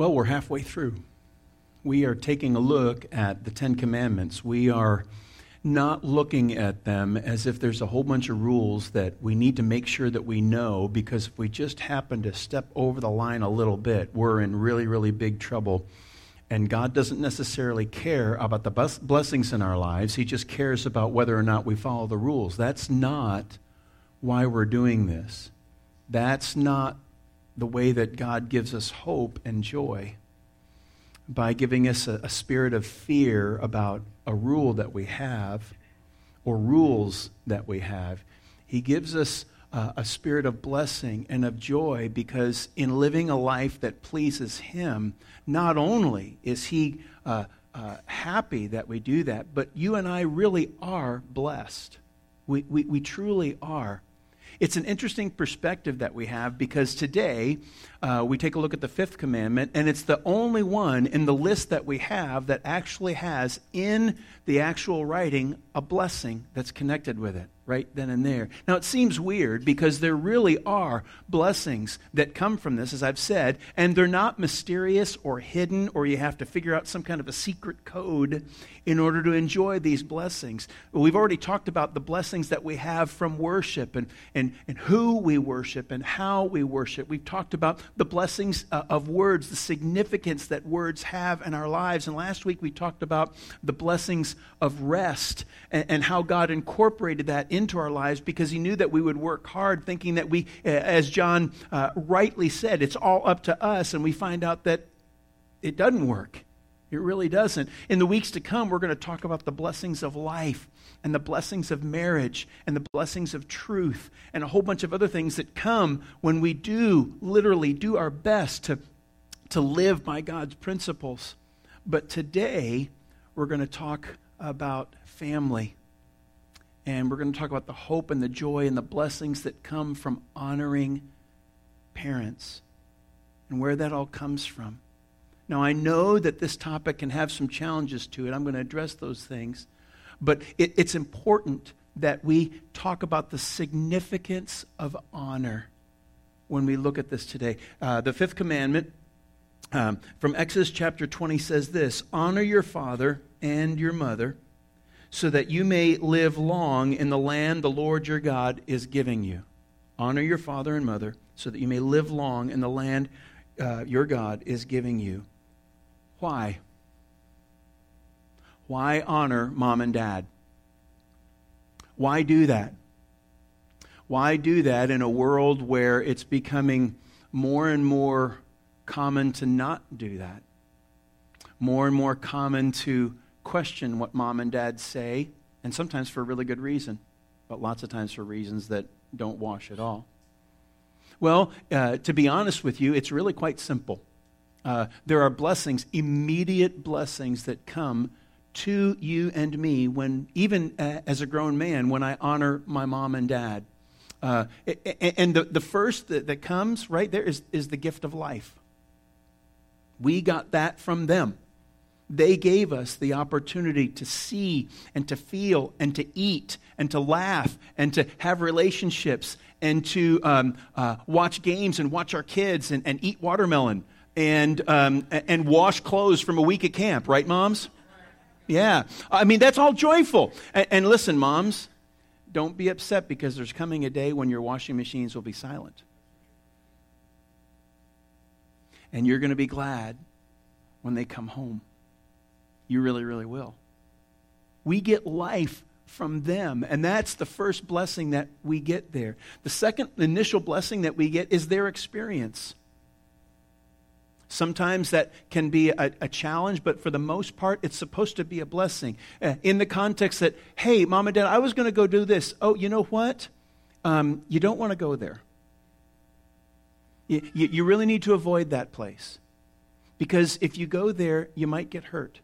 Well, we're halfway through. We are taking a look at the Ten Commandments. We are not looking at them as if there's a whole bunch of rules that we need to make sure that we know, because if we just happen to step over the line a little bit, we're in really, really big trouble. And God doesn't necessarily care about the blessings in our lives, He just cares about whether or not we follow the rules. That's not why we're doing this. That's not the way that God gives us hope and joy by giving us a, a, spirit of fear about a rule that we have or rules that we have. He gives us uh, a spirit of blessing and of joy because in living a life that pleases Him, not only is He uh, uh, happy that we do that, but you and I really are blessed. We, we, we truly are. It's an interesting perspective that we have because today uh, we take a look at the fifth commandment, and it's the only one in the list that we have that actually has in the actual writing a blessing that's connected with it right then and there. Now, it seems weird because there really are blessings that come from this, as I've said, and they're not mysterious or hidden, or you have to figure out some kind of a secret code in order to enjoy these blessings. We've already talked about the blessings that we have from worship and, and, and who we worship and how we worship. We've talked about the blessings uh, of words, the significance that words have in our lives. And last week we talked about the blessings of rest and, and how God incorporated that into our lives because he knew that we would work hard, thinking that we, as John uh, rightly said, it's all up to us, and we find out that it doesn't work. It really doesn't. In the weeks to come, we're going to talk about the blessings of life and the blessings of marriage and the blessings of truth and a whole bunch of other things that come when we do literally do our best to, to live by God's principles. But today, we're going to talk about family and we're going to talk about the hope and the joy and the blessings that come from honoring parents and where that all comes from. Now, I know that this topic can have some challenges to it. I'm going to address those things. But it, it's important that we talk about the significance of honor when we look at this today. Uh, the fifth commandment um, from Exodus chapter 20 says this Honor your father and your mother so that you may live long in the land the Lord your God is giving you. Honor your father and mother so that you may live long in the land uh, your God is giving you. Why? Why honor mom and dad? Why do that? Why do that in a world where it's becoming more and more common to not do that? More and more common to question what mom and dad say, and sometimes for a really good reason, but lots of times for reasons that don't wash at all. Well, uh, to be honest with you, it's really quite simple. Uh, there are blessings, immediate blessings that come to you and me when, even uh, as a grown man, when I honor my mom and dad. Uh, and the, the first that, that comes right there is, is the gift of life. We got that from them. They gave us the opportunity to see and to feel and to eat and to laugh and to have relationships and to um, uh, watch games and watch our kids and, and eat watermelon and, um, and wash clothes from a week at camp, right, moms? Yeah. I mean, that's all joyful. And, and listen, moms, don't be upset because there's coming a day when your washing machines will be silent. And you're going to be glad when they come home. You really, really will. We get life from them, and that's the first blessing that we get there. The second initial blessing that we get is their experience. Sometimes that can be a, a, challenge, but for the most part, it's supposed to be a blessing. Uh, in the context that, hey, mom and dad, I was going to go do this. Oh, you know what? Um, you don't want to go there. You, you, you really need to avoid that place. Because if you go there, you might get hurt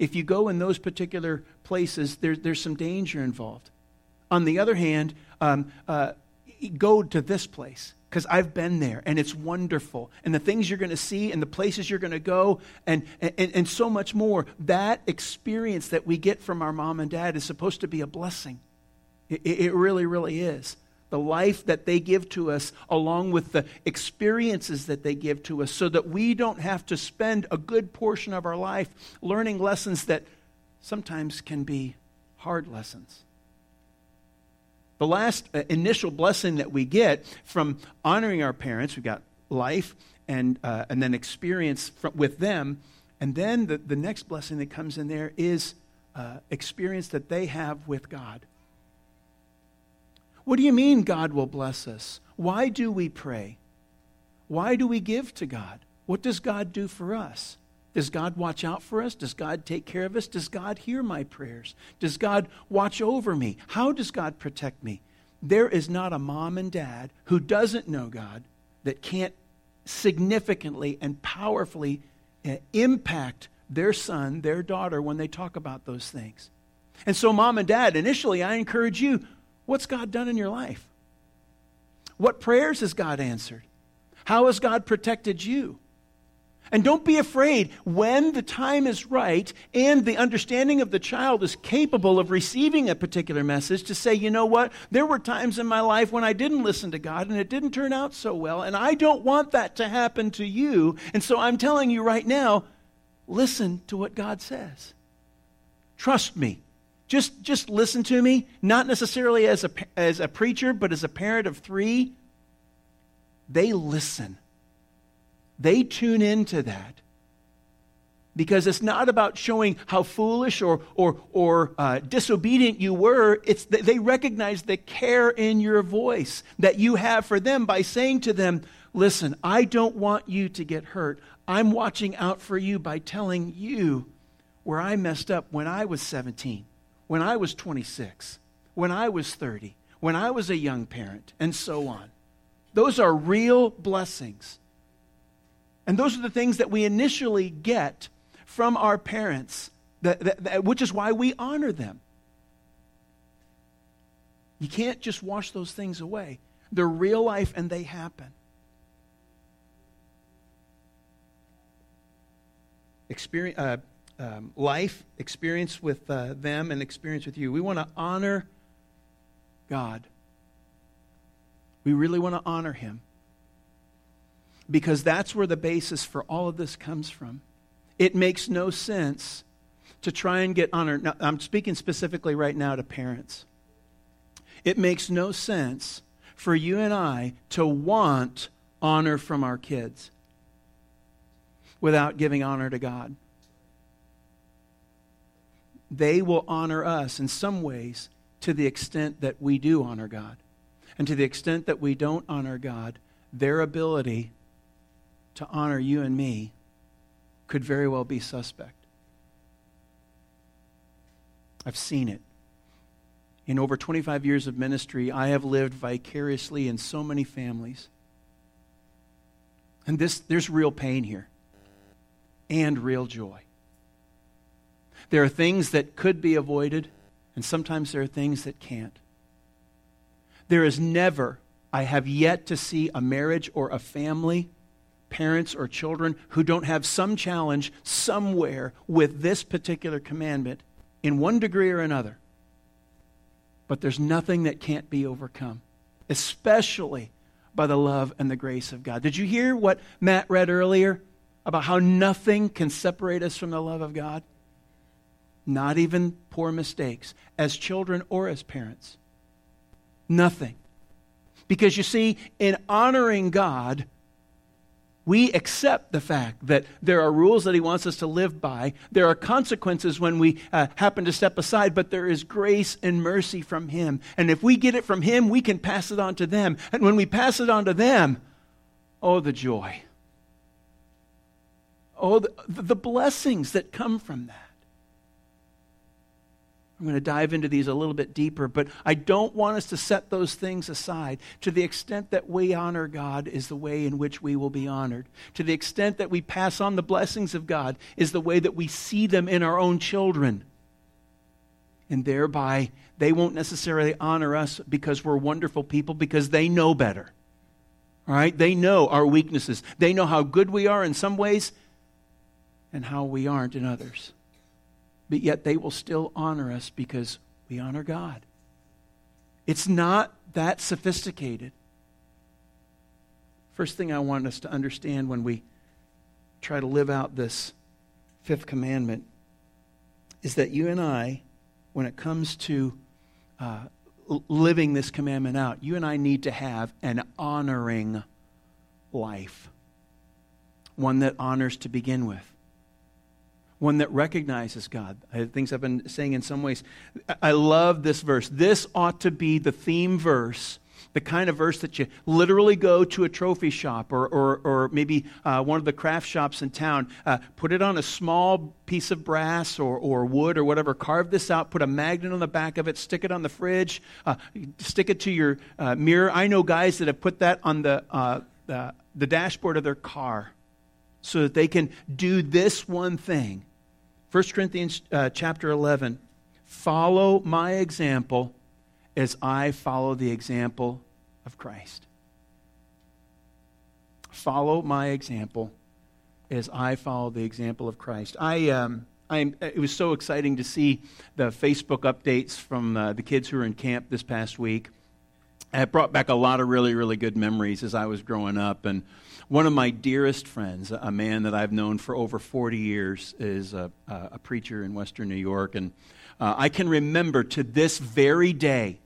if you go in those particular places, there, there's some danger involved. On the other hand, um, uh, go to this place because I've been there and it's wonderful. And the things you're going to see and the places you're going to go and, and, and so much more. That experience that we get from our mom and dad is supposed to be a blessing. It, it really, really is. The life that they give to us, along with the experiences that they give to us, so that we don't have to spend a good portion of our life learning lessons that sometimes can be hard lessons. The last uh, initial blessing that we get from honoring our parents, we've got life and, uh, and then experience from, with them. And then the, the next blessing that comes in there is uh, experience that they have with God. What do you mean God will bless us? Why do we pray? Why do we give to God? What does God do for us? Does God watch out for us? Does God take care of us? Does God hear my prayers? Does God watch over me? How does God protect me? There is not a mom and dad who doesn't know God that can't significantly and powerfully uh, impact their son, their daughter, when they talk about those things. And so, mom and dad, initially, I encourage you what's God done in your life? What prayers has God answered? How has God protected you? And don't be afraid when the time is right and the understanding of the child is capable of receiving a particular message to say, you know what, there were times in my life when I didn't listen to God and it didn't turn out so well, and I don't want that to happen to you. And so I'm telling you right now, listen to what God says. Trust me. Just, just listen to me, not necessarily as a, as a preacher, but as a parent of three. They listen they tune into that because it's not about showing how foolish or, or, or uh, disobedient you were. It's they recognize the care in your voice that you have for them by saying to them, Listen, I don't want you to get hurt. I'm watching out for you by telling you where I messed up when I was 17, when I was 26, when I was 30, when I was a young parent, and so on. Those are real blessings. And those are the things that we initially get from our parents, that, that, that, which is why we honor them. You can't just wash those things away. They're real life and they happen. Experience, uh, um, life, experience with uh, them, and experience with you. We want to honor God. We really want to honor Him because that's where the basis for all of this comes from. It makes no sense to try and get honor. Now, I'm speaking specifically right now to parents. It makes no sense for you and I to want honor from our kids without giving honor to God. They will honor us in some ways to the extent that we do honor God. And to the extent that we don't honor God, their ability to honor you and me could very well be suspect. I've seen it. In over 25 years of ministry, I have lived vicariously in so many families. And this, there's real pain here and real joy. There are things that could be avoided, and sometimes there are things that can't. There is never, I have yet to see a marriage or a family parents or children who don't have some challenge somewhere with this particular commandment in one degree or another. But there's nothing that can't be overcome, especially by the love and the grace of God. Did you hear what Matt read earlier about how nothing can separate us from the love of God? Not even poor mistakes, as children or as parents. Nothing. Because you see, in honoring God, we accept the fact that there are rules that He wants us to live by. There are consequences when we uh, happen to step aside, but there is grace and mercy from Him. And if we get it from Him, we can pass it on to them. And when we pass it on to them, oh, the joy. Oh, the, the blessings that come from that. I'm going to dive into these a little bit deeper, but I don't want us to set those things aside. To the extent that we honor God is the way in which we will be honored. To the extent that we pass on the blessings of God is the way that we see them in our own children. And thereby, they won't necessarily honor us because we're wonderful people, because they know better. All right? They know our weaknesses. They know how good we are in some ways and how we aren't in others but yet they will still honor us because we honor God. It's not that sophisticated. First thing I want us to understand when we try to live out this fifth commandment is that you and I, when it comes to uh, living this commandment out, you and I need to have an honoring life, one that honors to begin with one that recognizes God. Things I've been saying in some ways. I love this verse. This ought to be the theme verse, the kind of verse that you literally go to a trophy shop or, or, or maybe uh, one of the craft shops in town, uh, put it on a small piece of brass or, or wood or whatever, carve this out, put a magnet on the back of it, stick it on the fridge, uh, stick it to your uh, mirror. I know guys that have put that on the, uh, the, the dashboard of their car so that they can do this one thing 1 Corinthians uh, chapter 11 follow my example as I follow the example of Christ. Follow my example as I follow the example of Christ. I, um, I'm, it was so exciting to see the Facebook updates from uh, the kids who were in camp this past week. It brought back a lot of really, really good memories as I was growing up. And one of my dearest friends, a man that I've known for over 40 years, is a, a preacher in Western New York. And uh, I can remember to this very day,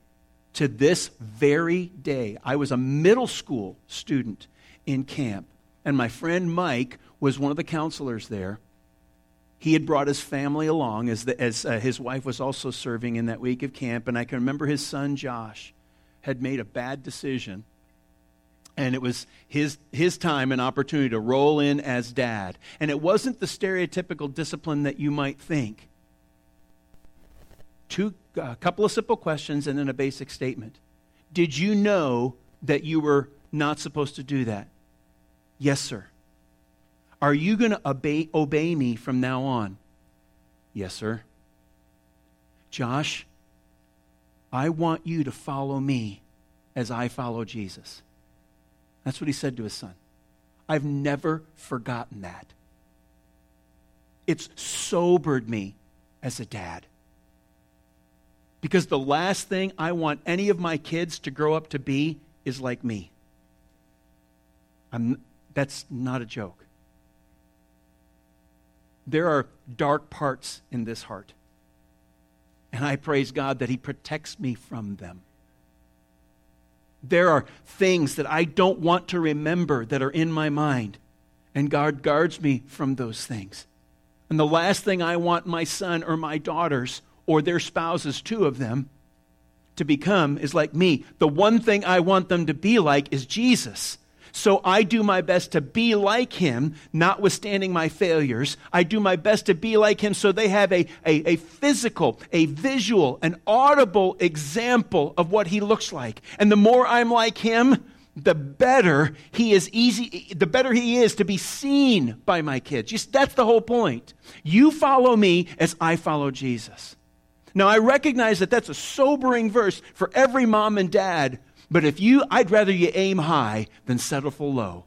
to this very day, I was a middle school student in camp. And my friend Mike was one of the counselors there. He had brought his family along as, the, as uh, his wife was also serving in that week of camp. And I can remember his son, Josh, had made a bad decision and it was his, his time and opportunity to roll in as dad. And it wasn't the stereotypical discipline that you might think. Two, a couple of simple questions and then a basic statement. Did you know that you were not supposed to do that? Yes, sir. Are you going to obey, obey me from now on? Yes, sir. Josh, I want you to follow me as I follow Jesus. That's what he said to his son. I've never forgotten that. It's sobered me as a dad. Because the last thing I want any of my kids to grow up to be is like me. I'm, that's not a joke. There are dark parts in this heart. And I praise God that He protects me from them. There are things that I don't want to remember that are in my mind, and God guards me from those things. And the last thing I want my son or my daughters or their spouses, two of them, to become is like me. The one thing I want them to be like is Jesus. So I do my best to be like him, notwithstanding my failures. I do my best to be like him so they have a, a, a, physical, a visual, an audible example of what he looks like. And the more I'm like him, the better he is easy the better he is to be seen by my kids. That's the whole point. You follow me as I follow Jesus. Now I recognize that that's a sobering verse for every mom and dad but if you, I'd rather you aim high than settle for low.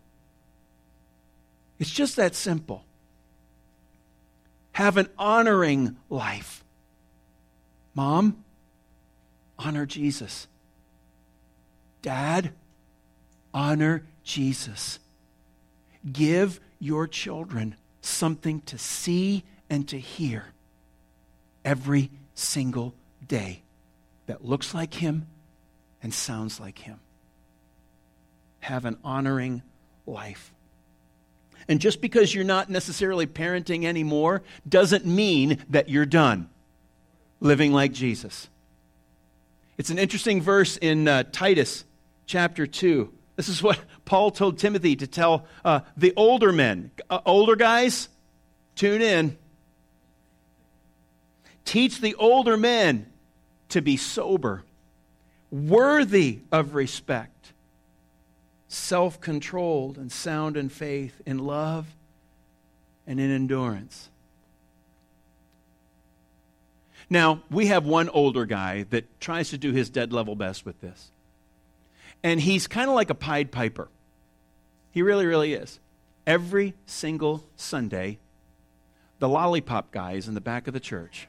It's just that simple. Have an honoring life. Mom, honor Jesus. Dad, honor Jesus. Give your children something to see and to hear every single day that looks like Him and sounds like Him. Have an honoring life. And just because you're not necessarily parenting anymore doesn't mean that you're done living like Jesus. It's an interesting verse in uh, Titus chapter 2. This is what Paul told Timothy to tell uh, the older men. Uh, older guys, tune in. Teach the older men to be sober worthy of respect, self controlled and sound in faith, in love and in endurance. Now, we have one older guy that tries to do his dead level best with this. And he's kind of like a Pied Piper. He really, really is. Every single Sunday, the lollipop guy is in the back of the church.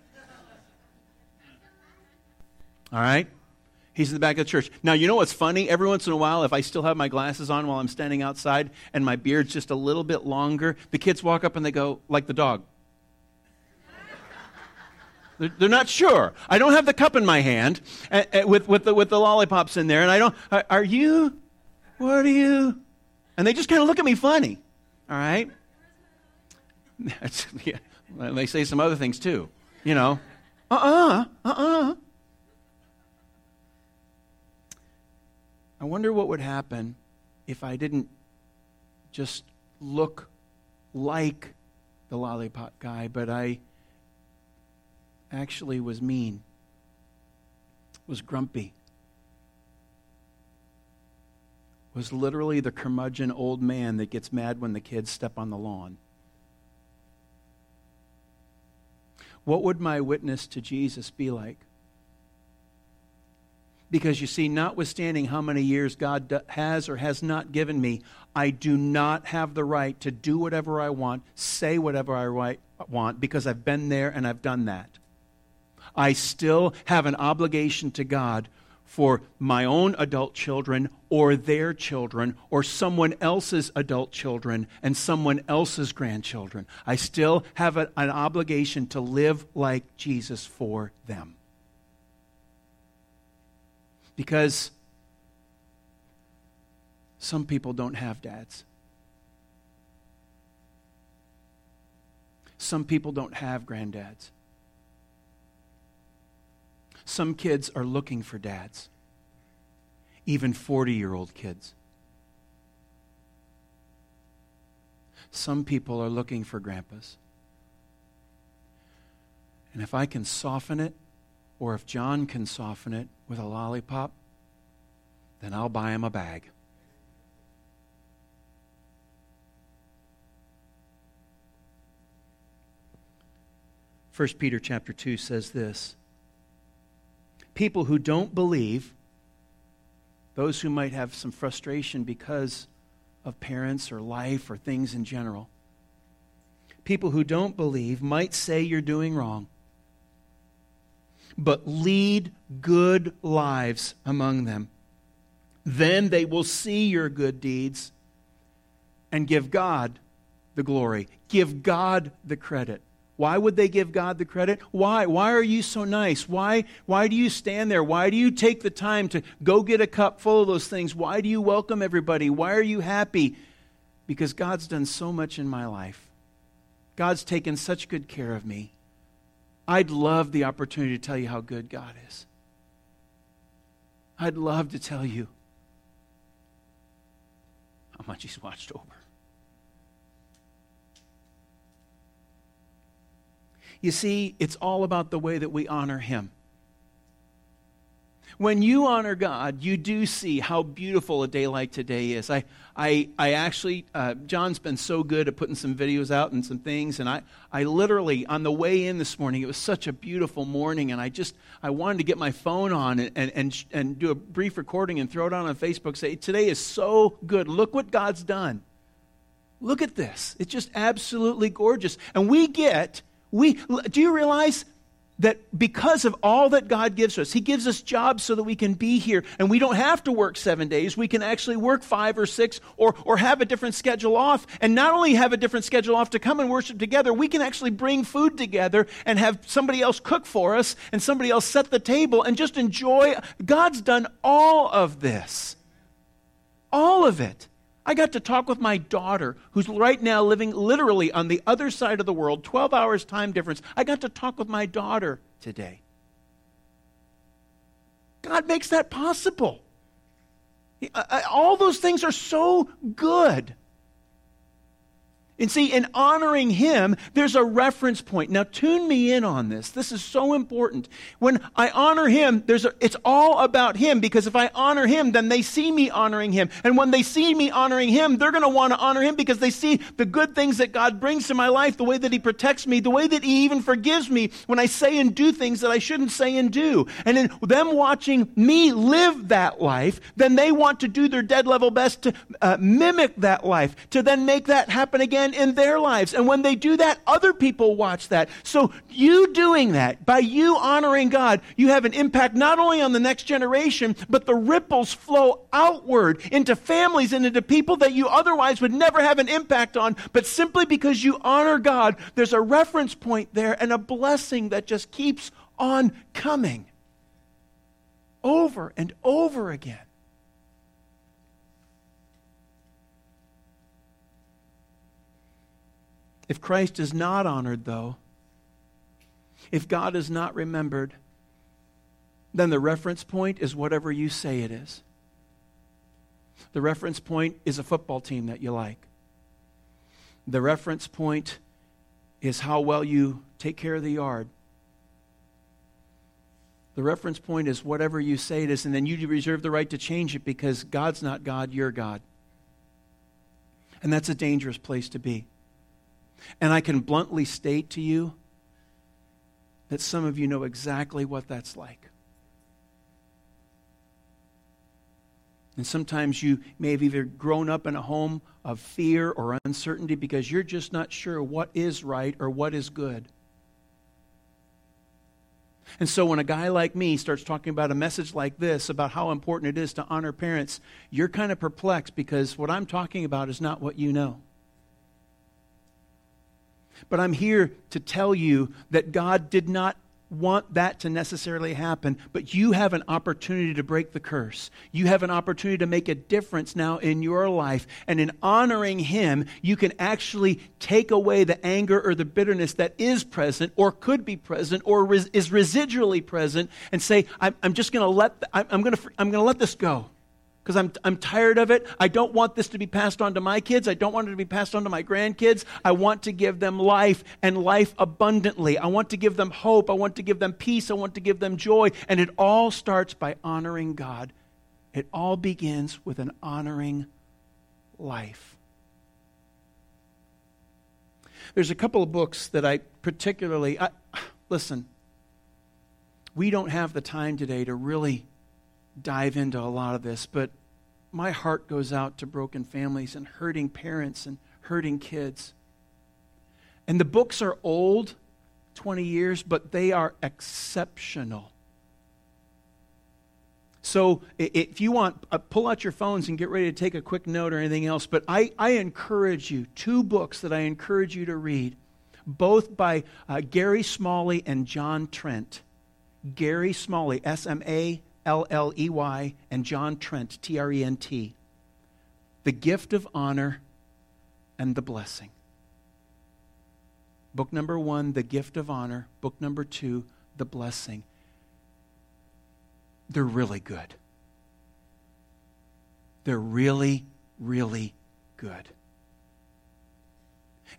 All right? He's in the back of the church. Now, you know what's funny? Every once in a while, if I still have my glasses on while I'm standing outside and my beard's just a little bit longer, the kids walk up and they go, like the dog. They're, not sure. I don't have the cup in my hand uh, uh, with, with, the, with the lollipops in there, and I don't, are, are you? What are you? And they just kind of look at me funny, all right? yeah, And they say some other things too, you know. Uh uh-uh, uh, uh uh. I wonder what would happen if I didn't just look like the lollipop guy, but I actually was mean, was grumpy, was literally the curmudgeon old man that gets mad when the kids step on the lawn. What would my witness to Jesus be like? Because you see, notwithstanding how many years God has or has not given me, I do not have the right to do whatever I want, say whatever I want, because I've been there and I've done that. I still have an obligation to God for my own adult children or their children or someone else's adult children and someone else's grandchildren. I still have a, an obligation to live like Jesus for them. Because some people don't have dads. Some people don't have granddads. Some kids are looking for dads, even 40 year old kids. Some people are looking for grandpas. And if I can soften it, or if John can soften it with a lollipop, then I'll buy him a bag. First Peter chapter 2 says this. People who don't believe, those who might have some frustration because of parents or life or things in general, people who don't believe might say you're doing wrong but lead good lives among them. Then they will see your good deeds and give God the glory, give God the credit. Why would they give God the credit? Why? Why are you so nice? Why, why do you stand there? Why do you take the time to go get a cup full of those things? Why do you welcome everybody? Why are you happy? Because God's done so much in my life. God's taken such good care of me. I'd love the opportunity to tell you how good God is. I'd love to tell you how much He's watched over. You see, it's all about the way that we honor Him. When you honor God, you do see how beautiful a day like today is. I, I, I actually, uh, John's been so good at putting some videos out and some things, and I, I literally, on the way in this morning, it was such a beautiful morning, and I just, I wanted to get my phone on and, and, and, and do a brief recording and throw it out on Facebook, say, today is so good. Look what God's done. Look at this. It's just absolutely gorgeous. And we get, we, do you realize that because of all that God gives us, He gives us jobs so that we can be here and we don't have to work seven days. We can actually work five or six or, or have a different schedule off. And not only have a different schedule off to come and worship together, we can actually bring food together and have somebody else cook for us and somebody else set the table and just enjoy. God's done all of this. All of it. I got to talk with my daughter, who's right now living literally on the other side of the world, 12 hours time difference. I got to talk with my daughter today. God makes that possible. All those things are so good. And see, in honoring him, there's a reference point. Now, tune me in on this. This is so important. When I honor him, there's a, it's all about him because if I honor him, then they see me honoring him. And when they see me honoring him, they're going to want to honor him because they see the good things that God brings to my life, the way that he protects me, the way that he even forgives me when I say and do things that I shouldn't say and do. And in them watching me live that life, then they want to do their dead level best to uh, mimic that life, to then make that happen again again in their lives. And when they do that, other people watch that. So you doing that, by you honoring God, you have an impact not only on the next generation, but the ripples flow outward into families and into people that you otherwise would never have an impact on. But simply because you honor God, there's a reference point there and a blessing that just keeps on coming over and over again. If Christ is not honored, though, if God is not remembered, then the reference point is whatever you say it is. The reference point is a football team that you like. The reference point is how well you take care of the yard. The reference point is whatever you say it is, and then you reserve the right to change it because God's not God, you're God. And that's a dangerous place to be. And I can bluntly state to you that some of you know exactly what that's like. And sometimes you may have either grown up in a home of fear or uncertainty because you're just not sure what is right or what is good. And so when a guy like me starts talking about a message like this, about how important it is to honor parents, you're kind of perplexed because what I'm talking about is not what you know. But I'm here to tell you that God did not want that to necessarily happen, but you have an opportunity to break the curse. You have an opportunity to make a difference now in your life. And in honoring Him, you can actually take away the anger or the bitterness that is present or could be present or res- is residually present and say, I'm, I'm just going to let, th- I'm, I'm going to, I'm going to let this go because I'm, I'm tired of it. I don't want this to be passed on to my kids. I don't want it to be passed on to my grandkids. I want to give them life and life abundantly. I want to give them hope. I want to give them peace. I want to give them joy. And it all starts by honoring God. It all begins with an honoring life. There's a couple of books that I particularly, I, listen, we don't have the time today to really dive into a lot of this, but my heart goes out to broken families and hurting parents and hurting kids. And the books are old, 20 years, but they are exceptional. So if you want, uh, pull out your phones and get ready to take a quick note or anything else. But I, I encourage you, two books that I encourage you to read, both by uh, Gary Smalley and John Trent. Gary Smalley, S M A L L E Y, and John Trent, T R E N T. The gift of honor and the blessing. Book number one, The Gift of Honor. Book number two, The Blessing. They're really good. They're really, really good.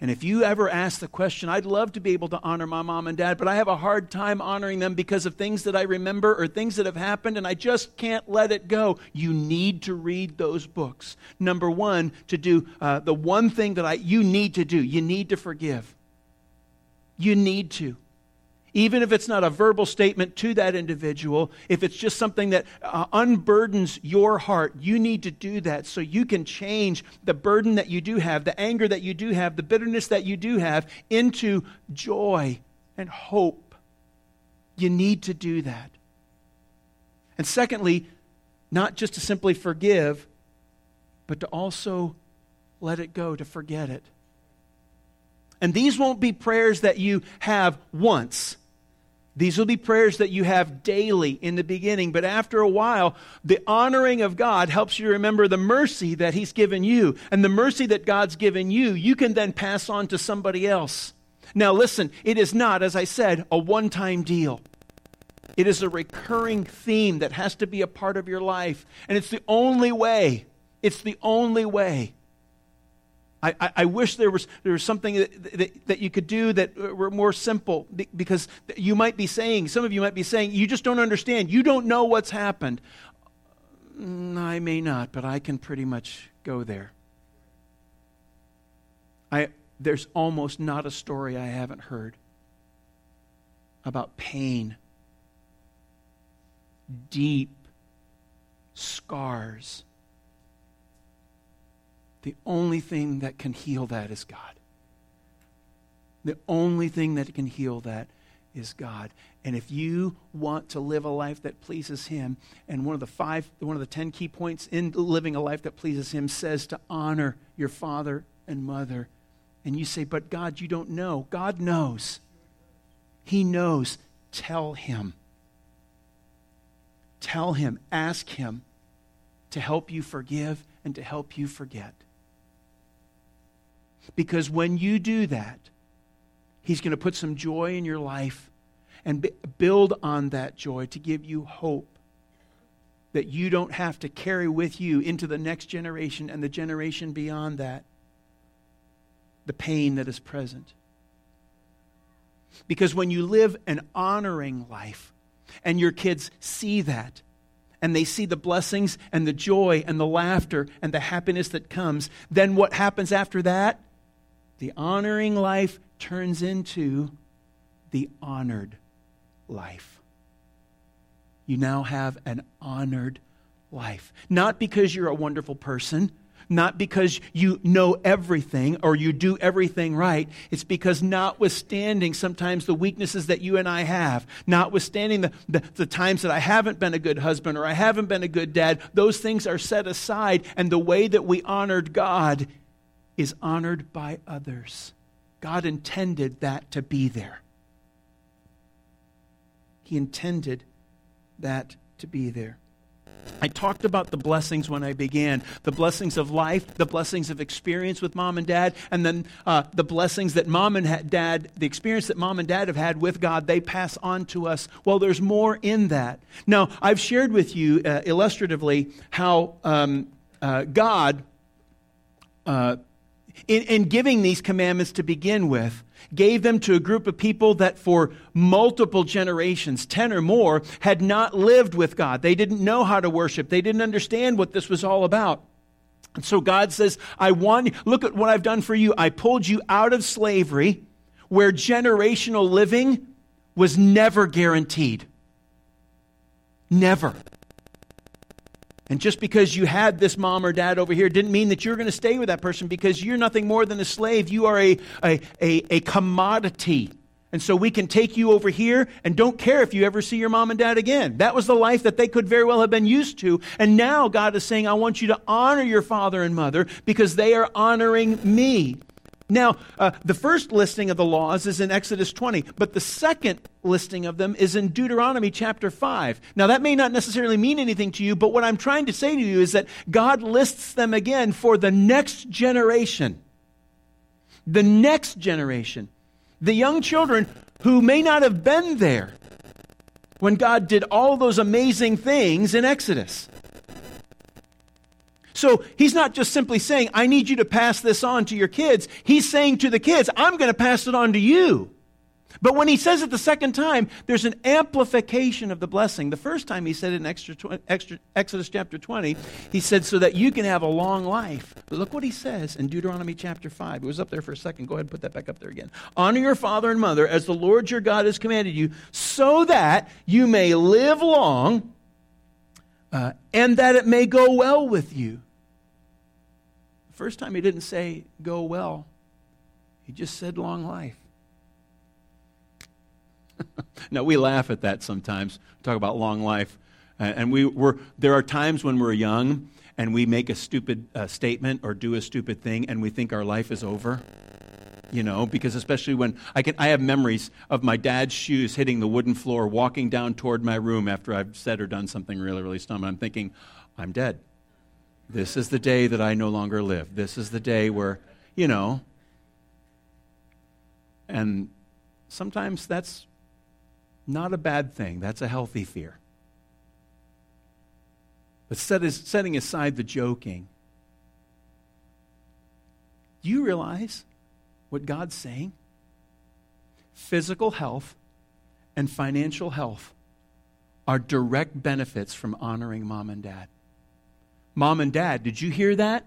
And if you ever ask the question, I'd love to be able to honor my mom and dad, but I have a hard time honoring them because of things that I remember or things that have happened, and I just can't let it go. You need to read those books. Number one, to do uh, the one thing that I, you need to do, you need to forgive. You need to even if it's not a verbal statement to that individual, if it's just something that uh, unburdens your heart, you need to do that so you can change the burden that you do have, the anger that you do have, the bitterness that you do have into joy and hope. You need to do that. And secondly, not just to simply forgive, but to also let it go, to forget it. And these won't be prayers that you have once. These will be prayers that you have daily in the beginning, but after a while, the honoring of God helps you remember the mercy that He's given you. And the mercy that God's given you, you can then pass on to somebody else. Now, listen, it is not, as I said, a one time deal. It is a recurring theme that has to be a part of your life. And it's the only way, it's the only way I, I, I, wish there was, there was something that, that, that, you could do that were more simple because you might be saying, some of you might be saying, you just don't understand. You don't know what's happened. Mm, I may not, but I can pretty much go there. I, there's almost not a story I haven't heard about pain, deep scars the only thing that can heal that is God. The only thing that can heal that is God. And if you want to live a life that pleases Him, and one of the five, one of the ten key points in living a life that pleases Him says to honor your father and mother. And you say, But God, you don't know. God knows. He knows. Tell Him. Tell Him. Ask Him to help you forgive and to help you forget. Because when you do that, He's going to put some joy in your life and build on that joy to give you hope that you don't have to carry with you into the next generation and the generation beyond that the pain that is present. Because when you live an honoring life and your kids see that, and they see the blessings and the joy and the laughter and the happiness that comes, then what happens after that? The honoring life turns into the honored life. You now have an honored life. Not because you're a wonderful person, not because you know everything or you do everything right. It's because, notwithstanding sometimes the weaknesses that you and I have, notwithstanding the, the, the, times that I haven't been a good husband or I haven't been a good dad, those things are set aside. And the way that we honored God is honored by others. God intended that to be there. He intended that to be there. I talked about the blessings when I began the blessings of life, the blessings of experience with mom and dad, and then uh, the blessings that mom and dad, the experience that mom and dad have had with God, they pass on to us. Well, there's more in that. Now, I've shared with you uh, illustratively how um, uh, God, uh, in, in giving these commandments to begin with, gave them to a group of people that for multiple generations, 10 or more, had not lived with God. They didn't know how to worship, they didn't understand what this was all about. And so God says, I want, look at what I've done for you. I pulled you out of slavery where generational living was never guaranteed. Never. And just because you had this mom or dad over here didn't mean that you're going to stay with that person because you're nothing more than a slave. You are a, a, a, a, commodity. And so we can take you over here and don't care if you ever see your mom and dad again. That was the life that they could very well have been used to. And now God is saying, I want you to honor your father and mother because they are honoring me. Now, uh, the first listing of the laws is in Exodus 20, but the second listing of them is in Deuteronomy chapter 5. Now, that may not necessarily mean anything to you, but what I'm trying to say to you is that God lists them again for the next generation. The next generation. The young children who may not have been there when God did all those amazing things in Exodus. So he's not just simply saying, I need you to pass this on to your kids. He's saying to the kids, I'm going to pass it on to you. But when he says it the second time, there's an amplification of the blessing. The first time he said it in extra, extra, Exodus chapter 20, he said, so that you can have a long life. But look what he says in Deuteronomy chapter 5. It was up there for a second. Go ahead and put that back up there again. Honor your father and mother as the Lord your God has commanded you, so that you may live long uh, and that it may go well with you. First time he didn't say, go well, he just said, long life. now, we laugh at that sometimes, talk about long life. and we, we're, there are times when we're young and we make a stupid uh, statement or do a stupid thing and we think our life is over you know because especially when i can i have memories of my dad's shoes hitting the wooden floor walking down toward my room after i've said or done something really really dumb i'm thinking i'm dead this is the day that I no longer live. This is the day where, you know, and sometimes that's not a bad thing. That's a healthy fear. But set is, setting aside the joking, do you realize what God's saying? Physical health and financial health are direct benefits from honoring mom and dad. Mom and dad, did you hear that?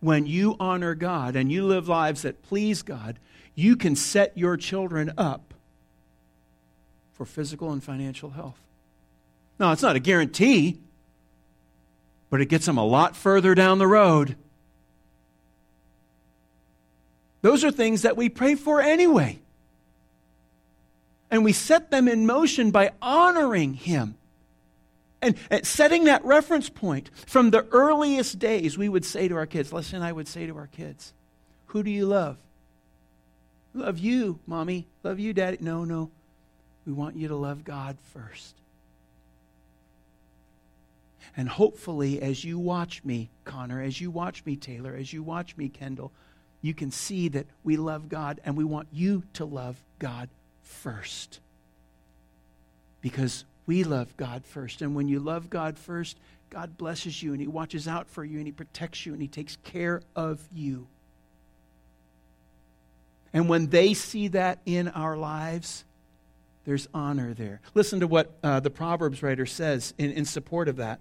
When you honor God and you live lives that please God, you can set your children up for physical and financial health. Now, it's not a guarantee, but it gets them a lot further down the road. Those are things that we pray for anyway. And we set them in motion by honoring Him. And, setting that reference point from the earliest days, we would say to our kids, listen, I would say to our kids, who do you love? Love you, mommy. Love you, daddy. No, no. We want you to love God first. And hopefully, as you watch me, Connor, as you watch me, Taylor, as you watch me, Kendall, you can see that we love God and we want you to love God first. Because we love God first. And when you love God first, God blesses you and He watches out for you and He protects you and He takes care of you. And when they see that in our lives, there's honor there. Listen to what uh, the Proverbs writer says in, in support of that.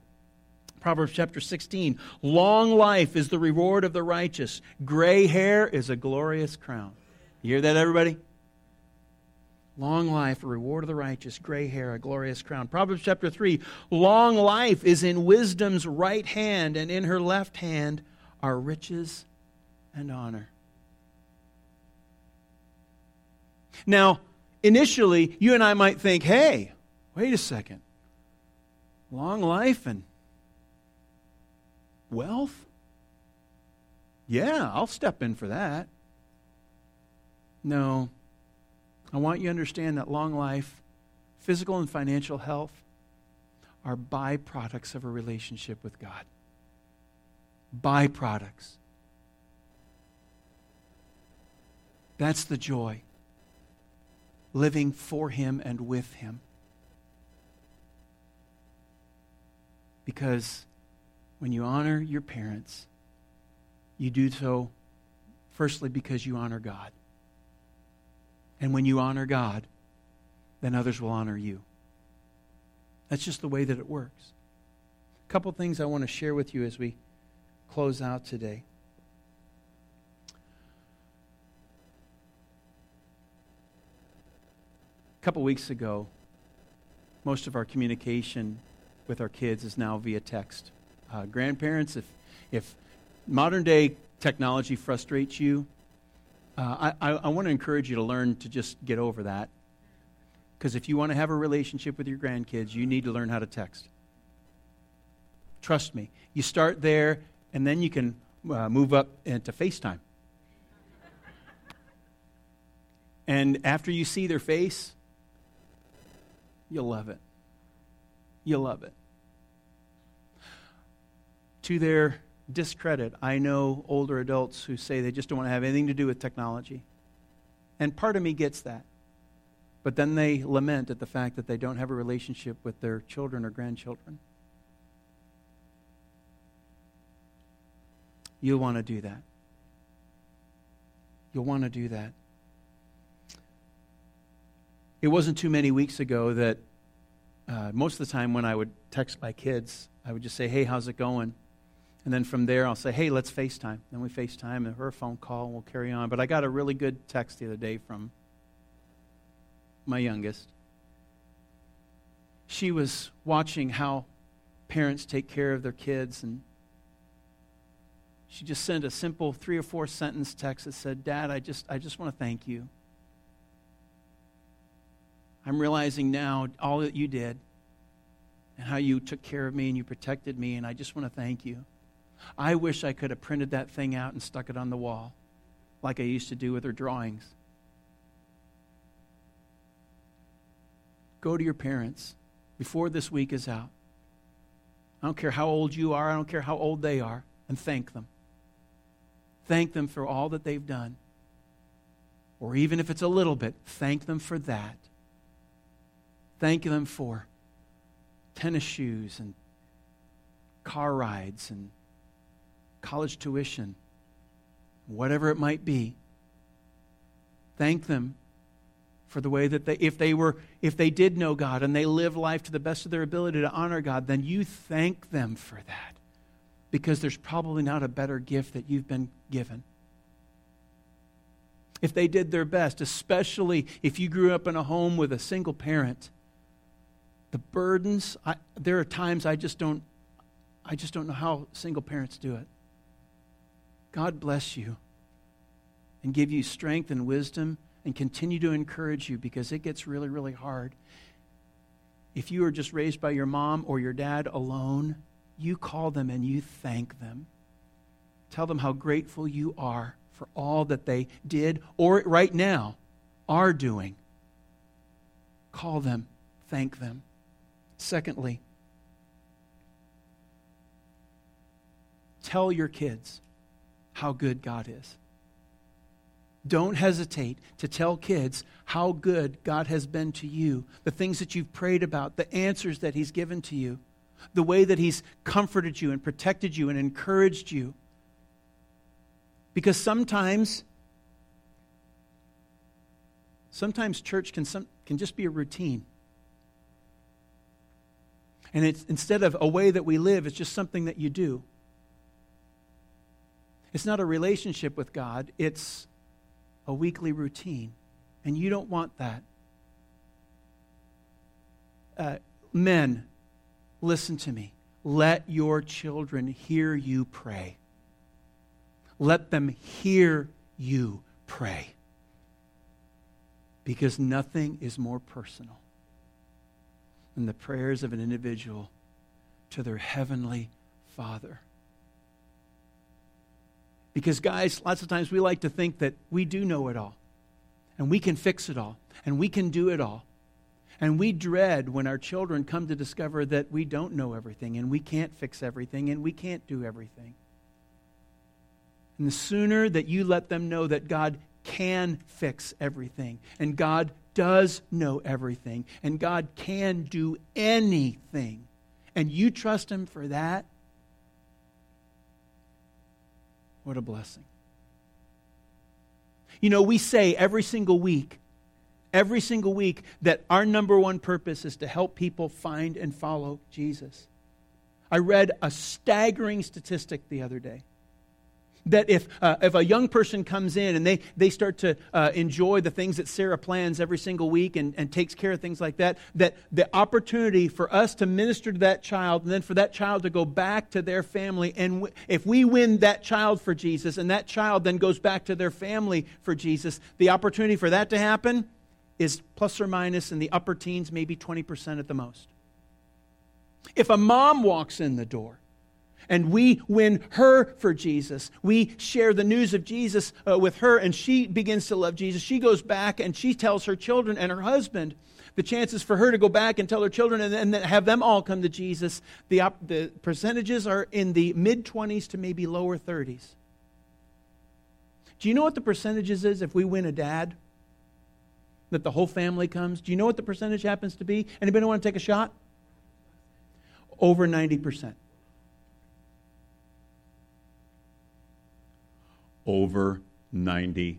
Proverbs chapter 16 Long life is the reward of the righteous, gray hair is a glorious crown. You hear that, everybody? Long life, a reward of the righteous, gray hair, a glorious crown. Proverbs chapter 3 Long life is in wisdom's right hand, and in her left hand are riches and honor. Now, initially, you and I might think, hey, wait a second. Long life and Wealth? Yeah, I'll step in for that. No. I want you to understand that long life, physical and financial health, are byproducts of a relationship with God. Byproducts. That's the joy. Living for Him and with Him. Because when you honor your parents, you do so firstly because you honor God. And when you honor God, then others will honor you. That's just the way that it works. A couple things I want to share with you as we close out today. A couple weeks ago, most of our communication with our kids is now via text uh, grandparents, if, if modern day technology frustrates you, uh, I, I, want to encourage you to learn to just get over that. Because if you want to have a relationship with your grandkids, you need to learn how to text. Trust me. You start there, and then you can uh, move up into FaceTime. and after you see their face, you'll love it. You'll love it to their discredit, I know older adults who say they just don't want to have anything to do with technology. And part of me gets that. But then they lament at the fact that they don't have a relationship with their children or grandchildren. You'll want to do that. You'll want to do that. It wasn't too many weeks ago that uh, most of the time when I would text my kids, I would just say, Hey, how's it going? And then from there, I'll say, hey, let's FaceTime. Then we FaceTime and her phone call, and we'll carry on. But I got a really good text the other day from my youngest. She was watching how parents take care of their kids, and she just sent a simple three or four sentence text that said, Dad, I just, I just want to thank you. I'm realizing now all that you did and how you took care of me and you protected me, and I just want to thank you. I wish I could have printed that thing out and stuck it on the wall like I used to do with her drawings. Go to your parents before this week is out. I don't care how old you are, I don't care how old they are, and thank them. Thank them for all that they've done. Or even if it's a little bit, thank them for that. Thank them for tennis shoes and car rides and college tuition, whatever it might be. Thank them for the way that they if they were if they did know God and they live life to the best of their ability to honor God, then you thank them for that. Because there's probably not a better gift that you've been given. If they did their best, especially if you grew up in a home with a single parent, the burdens, I, there are times I just don't I just don't know how single parents do it. God bless you. and give you strength and wisdom and continue to encourage you because it gets really, really hard. If you are just raised by your mom or your dad alone, you call them and you thank them. Tell them how grateful you are for all that they did or right now are doing. Call them, thank them. Secondly, tell your kids how good God is. Don't hesitate to tell kids how good God has been to you, the things that you've prayed about, the answers that He's given to you, the way that He's comforted you and protected you and encouraged you. Because sometimes, sometimes church can, some, can just be a routine. And it's, instead of a way that we live, it's just something that you do. It's not a relationship with God, it's a weekly routine. And you don't want that. Uh, men, listen to me. Let your children hear you pray. Let them hear you pray. Because nothing is more personal than the prayers of an individual to their heavenly Father. Because, guys, lots of times we like to think that we do know it all, and we can fix it all, and we can do it all. And we dread when our children come to discover that we don't know everything, and we can't fix everything, and we can't do everything. And the sooner that you let them know that God can fix everything, and God does know everything, and God can do anything, and you trust Him for that, What a blessing. You know, we say every single week, every single week, that our number one purpose is to help people find and follow Jesus. I read a staggering statistic the other day that if, uh, if a young person comes in and they, they start to uh, enjoy the things that Sarah plans every single week and, and takes care of things like that, that the opportunity for us to minister to that child and then for that child to go back to their family, and w- if we win that child for Jesus and that child then goes back to their family for Jesus, the opportunity for that to happen is plus or minus in the upper teens, maybe 20% at the most. If a mom walks in the door and we win her for Jesus. We share the news of Jesus uh, with her, and she begins to love Jesus. She goes back and she tells her children and her husband. The chances for her to go back and tell her children and, and have them all come to Jesus, the, op- the percentages are in the mid 20s to maybe lower 30s. Do you know what the percentages is if we win a dad? That the whole family comes? Do you know what the percentage happens to be? Anybody want to take a shot? Over 90%. Over 90%.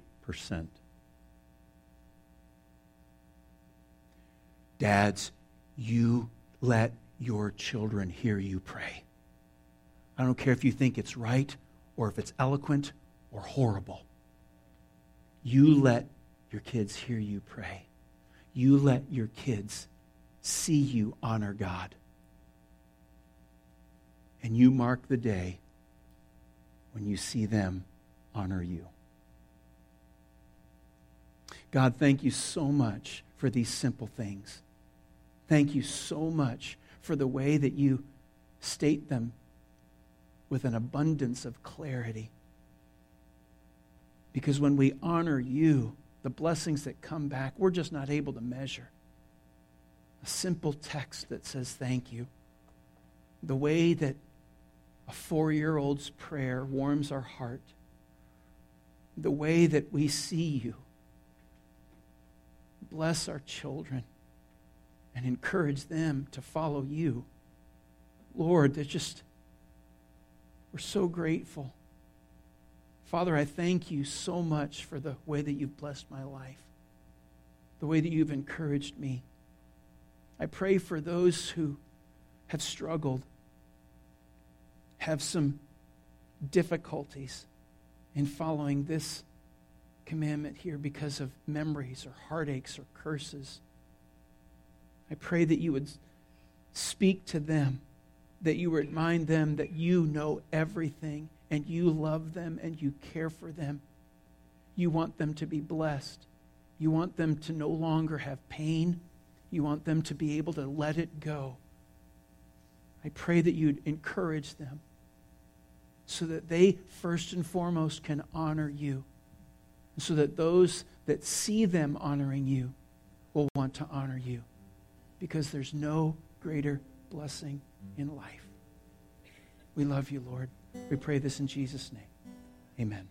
Dads, you let your children hear you pray. I don't care if you think it's right or if it's eloquent or horrible. You let your kids hear you pray. You let your kids see you honor God. And you mark the day when you see them honor you. God, thank you so much for these simple things. Thank you so much for the way that you state them with an abundance of clarity. Because when we honor you, the blessings that come back, we're just not able to measure. A simple text that says thank you. The way that a four year old's prayer warms our heart the way that we see you. Bless our children and encourage them to follow you. Lord, they're just, we're so grateful. Father, I thank you so much for the way that you've blessed my life, the way that you've encouraged me. I pray for those who have struggled, have some difficulties in following this commandment here because of memories or heartaches or curses. I pray that you would speak to them, that you would remind them that you know everything and you love them and you care for them. You want them to be blessed. You want them to no longer have pain. You want them to be able to let it go. I pray that you'd encourage them so that they, first and foremost, can honor you. So that those that see them honoring you will want to honor you. Because there's no greater blessing in life. We love you, Lord. We pray this in Jesus' name. Amen.